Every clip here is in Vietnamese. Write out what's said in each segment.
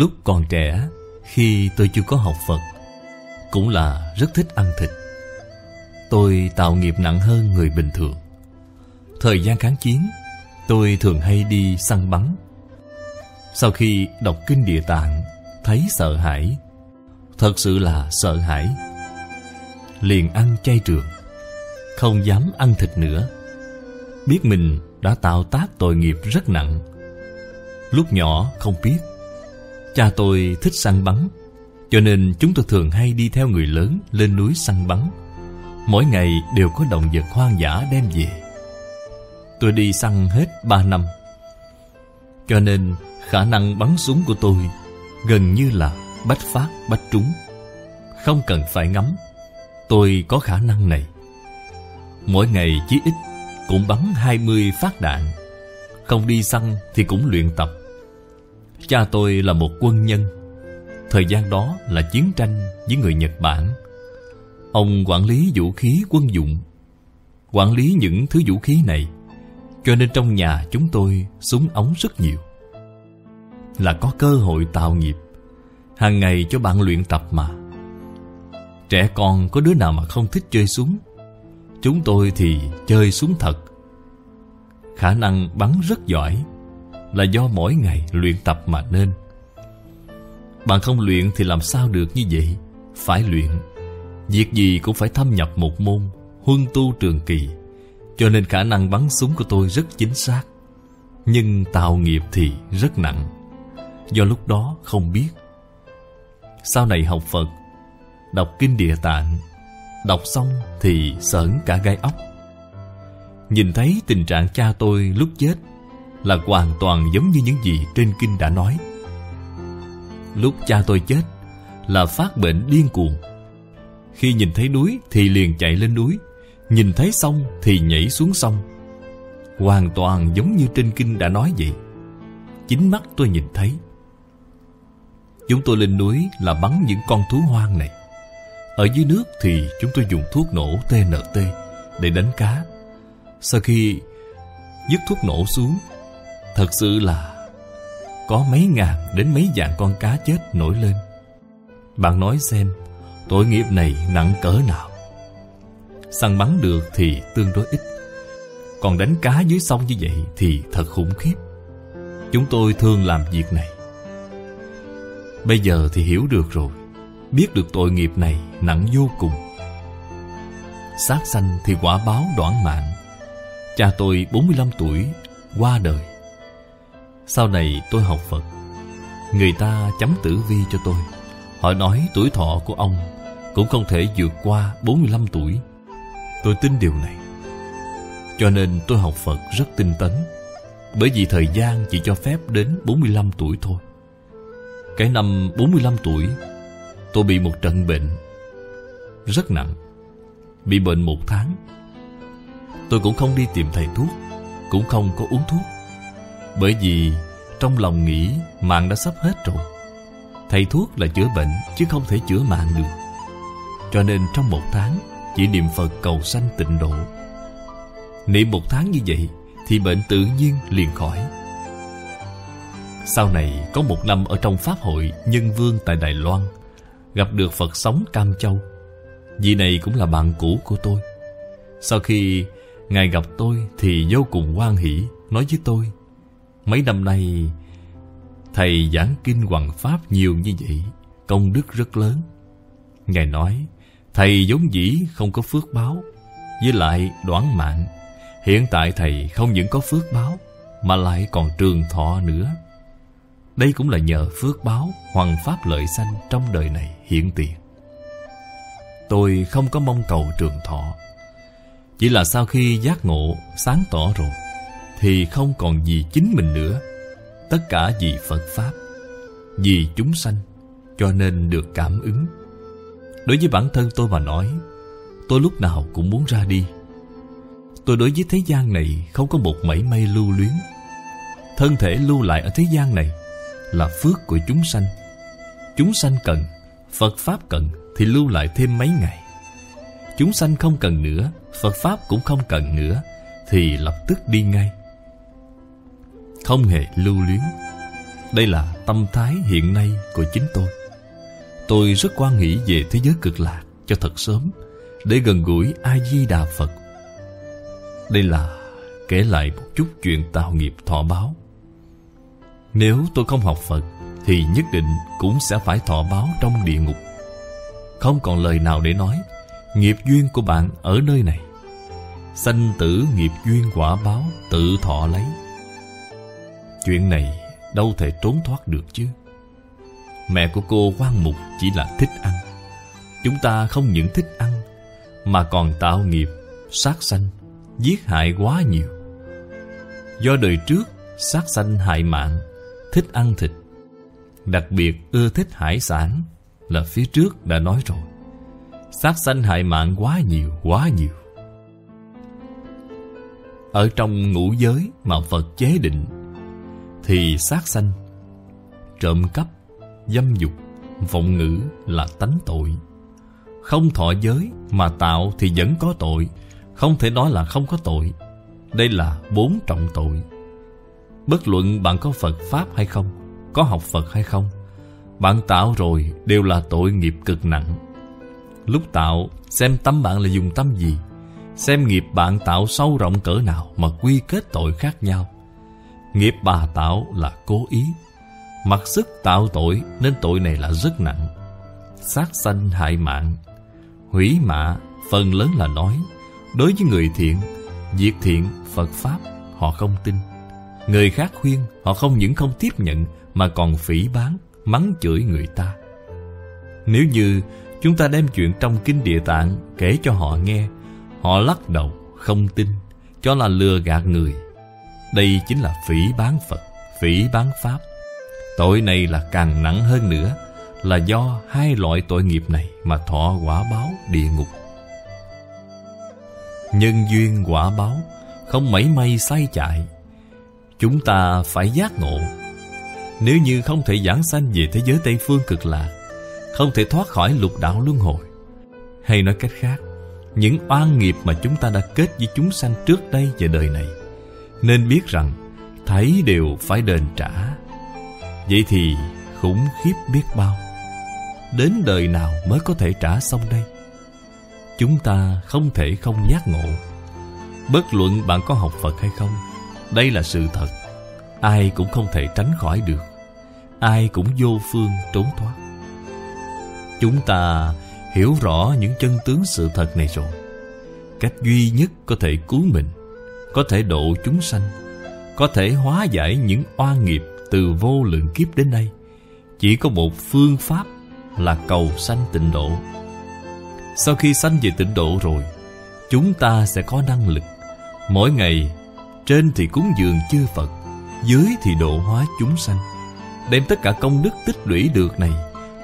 Lúc còn trẻ, Khi tôi chưa có học Phật, Cũng là rất thích ăn thịt. Tôi tạo nghiệp nặng hơn người bình thường. Thời gian kháng chiến, Tôi thường hay đi săn bắn. Sau khi đọc kinh địa tạng, Thấy sợ hãi, Thật sự là sợ hãi. Liền ăn chay trường, Không dám ăn thịt nữa. Biết mình đã tạo tác tội nghiệp rất nặng. Lúc nhỏ không biết Cha tôi thích săn bắn, Cho nên chúng tôi thường hay đi theo người lớn lên núi săn bắn. Mỗi ngày đều có động vật hoang dã đem về. Tôi đi săn hết ba năm, Cho nên khả năng bắn súng của tôi Gần như là bách phát, bách trúng. Không cần phải ngắm, Tôi có khả năng này. Mỗi ngày chí ít cũng bắn 20 phát đạn. Không đi săn thì cũng luyện tập. Cha tôi là một quân nhân. Thời gian đó là chiến tranh với người Nhật Bản. Ông quản lý vũ khí quân dụng, Quản lý những thứ vũ khí này, Cho nên trong nhà chúng tôi súng ống rất nhiều. Là có cơ hội tạo nghiệp, hàng ngày cho bạn luyện tập mà. Trẻ con có đứa nào mà không thích chơi súng, Chúng tôi thì chơi súng thật. Khả năng bắn rất giỏi. Là do mỗi ngày luyện tập mà nên. Bạn không luyện thì làm sao được như vậy? Phải luyện. Việc gì cũng phải thâm nhập một môn, Huân tu trường kỳ. Cho nên khả năng bắn súng của tôi rất chính xác. Nhưng tạo nghiệp thì rất nặng. Do lúc đó không biết. Sau này học Phật, Đọc Kinh Địa Tạng, Đọc xong thì sởn cả gai ốc. Nhìn thấy tình trạng cha tôi lúc chết là hoàn toàn giống như những gì trên kinh đã nói. Lúc cha tôi chết Là phát bệnh điên cuồng. Khi nhìn thấy núi thì liền chạy lên núi Nhìn thấy sông thì nhảy xuống sông. Hoàn toàn giống như trên kinh đã nói vậy. Chính mắt tôi nhìn thấy. Chúng tôi lên núi là bắn những con thú hoang này. Ở dưới nước thì chúng tôi dùng thuốc nổ TNT để đánh cá. Sau khi dứt thuốc nổ xuống, thật sự là có mấy ngàn đến mấy vạn con cá chết nổi lên. Bạn nói xem, tội nghiệp này nặng cỡ nào? Săn bắn được thì tương đối ít. Còn đánh cá dưới sông như vậy thì thật khủng khiếp. Chúng tôi thường làm việc này. Bây giờ thì hiểu được rồi biết được tội nghiệp này nặng vô cùng. Sát sanh thì quả báo đoạn mạng. Cha tôi 45 tuổi, qua đời. Sau này tôi học Phật. Người ta chấm tử vi cho tôi. Họ nói tuổi thọ của ông cũng không thể vượt qua 45 tuổi. Tôi tin điều này. Cho nên tôi học Phật rất tinh tấn. Bởi vì thời gian chỉ cho phép đến 45 tuổi thôi. Cái năm 45 tuổi, Tôi bị một trận bệnh Rất nặng, Bị bệnh một tháng Tôi cũng không đi tìm thầy thuốc, Cũng không có uống thuốc bởi vì trong lòng nghĩ mạng đã sắp hết rồi Thầy thuốc là chữa bệnh Chứ không thể chữa mạng được Cho nên trong một tháng Chỉ niệm Phật cầu sanh tịnh độ Niệm một tháng như vậy Thì bệnh tự nhiên liền khỏi Sau này có một năm ở trong Pháp hội Nhân Vương tại Đài Loan gặp được Phật sống Cam Châu. Vị này cũng là bạn cũ của tôi. Sau khi Ngài gặp tôi thì vô cùng hoan hỷ, nói với tôi. Mấy năm nay, Thầy giảng kinh hoàng Pháp nhiều như vậy, công đức rất lớn. Ngài nói, Thầy vốn dĩ không có phước báo, với lại đoán mạng. Hiện tại Thầy không những có phước báo, mà lại còn trường thọ nữa. Đây cũng là nhờ phước báo Hoàng Pháp lợi sanh trong đời này hiện tiền Tôi không có mong cầu trường thọ Chỉ là sau khi giác ngộ sáng tỏ rồi thì không còn gì chính mình nữa Tất cả vì Phật Pháp Vì chúng sanh Cho nên được cảm ứng Đối với bản thân tôi mà nói Tôi lúc nào cũng muốn ra đi Tôi đối với thế gian này Không có một mảy may lưu luyến Thân thể lưu lại ở thế gian này là phước của chúng sanh. Chúng sanh cần, Phật Pháp cần thì lưu lại thêm mấy ngày. Chúng sanh không cần nữa, Phật Pháp cũng không cần nữa, thì lập tức đi ngay. Không hề lưu luyến. Đây là tâm thái hiện nay của chính tôi. Tôi rất quan nghĩ về thế giới cực lạc cho thật sớm, Để gần gũi A-di-đà Phật. Đây là kể lại một chút chuyện tạo nghiệp thọ báo. Nếu tôi không học Phật, Thì nhất định cũng sẽ phải thọ báo trong địa ngục. Không còn lời nào để nói, Nghiệp duyên của bạn ở nơi này. Sanh tử nghiệp duyên quả báo tự thọ lấy. Chuyện này đâu thể trốn thoát được chứ. Mẹ của cô quan mục chỉ là thích ăn. Chúng ta không những thích ăn Mà còn tạo nghiệp, sát sanh, giết hại quá nhiều. Do đời trước sát sanh hại mạng Thích ăn thịt. Đặc biệt ưa thích hải sản Là phía trước đã nói rồi. Sát sanh hại mạng quá nhiều, quá nhiều. Ở trong ngũ giới mà Phật chế định thì sát sanh. Trộm cắp, Dâm dục, Vọng ngữ là tánh tội. Không thọ giới mà tạo thì vẫn có tội, Không thể nói là không có tội. Đây là bốn trọng tội. Bất luận bạn có Phật Pháp hay không, Có học Phật hay không, Bạn tạo rồi đều là tội nghiệp cực nặng. Lúc tạo, xem tâm bạn là dùng tâm gì, Xem nghiệp bạn tạo sâu rộng cỡ nào Mà quy kết tội khác nhau. Nghiệp bà tạo là cố ý. Mặc sức tạo tội Nên tội này là rất nặng. Sát sanh hại mạng. Hủy mạ phần lớn là nói. Đối với người thiện Diệt thiện Phật Pháp Họ không tin. Người khác khuyên Họ không những không tiếp nhận Mà còn phỉ bán Mắng chửi người ta. Nếu như Chúng ta đem chuyện trong Kinh Địa Tạng kể cho họ nghe Họ lắc đầu, không tin Cho là lừa gạt người. Đây chính là phỉ bán Phật, phỉ bán Pháp. Tội này là càng nặng hơn nữa Là do hai loại tội nghiệp này Mà thọ quả báo địa ngục. Nhân duyên quả báo Không mảy may sai chạy Chúng ta phải giác ngộ. Nếu như không thể giảng sanh về thế giới Tây Phương cực lạc không thể thoát khỏi lục đạo luân hồi Hay nói cách khác Những oan nghiệp mà chúng ta đã kết với chúng sanh trước đây và đời này nên biết rằng Thấy đều phải đền trả. Vậy thì khủng khiếp biết bao. Đến đời nào mới có thể trả xong đây? Chúng ta không thể không giác ngộ. Bất luận bạn có học Phật hay không, Đây là sự thật. Ai cũng không thể tránh khỏi được. Ai cũng vô phương trốn thoát. Chúng ta hiểu rõ những chân tướng sự thật này rồi. Cách duy nhất có thể cứu mình có thể độ chúng sanh, Có thể hóa giải những oan nghiệp từ vô lượng kiếp đến đây Chỉ có một phương pháp là cầu sanh tịnh độ. Sau khi sanh về tịnh độ rồi, Chúng ta sẽ có năng lực. Mỗi ngày, Trên thì cúng dường chư Phật, Dưới thì độ hóa chúng sanh. Đem tất cả công đức tích lũy được này,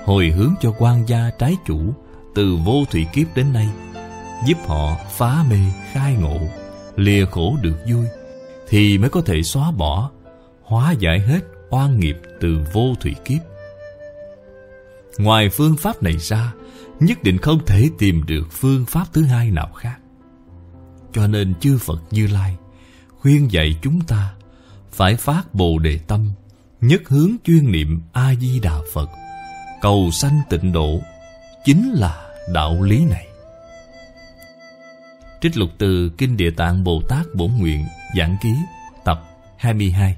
hồi hướng cho quan gia trái chủ từ vô thủy kiếp đến nay, giúp họ phá mê, khai ngộ lìa khổ được vui, thì mới có thể xóa bỏ, hóa giải hết oan nghiệp từ vô thủy kiếp ngoài phương pháp này ra, nhất định không thể tìm được phương pháp thứ hai nào khác cho nên chư phật như lai khuyên dạy chúng ta phải phát bồ đề tâm, nhất hướng chuyên niệm a di đà phật, cầu sanh tịnh độ, chính là đạo lý này. Trích lục từ Kinh Địa Tạng Bồ Tát Bổn Nguyện Giảng Ký Tập 22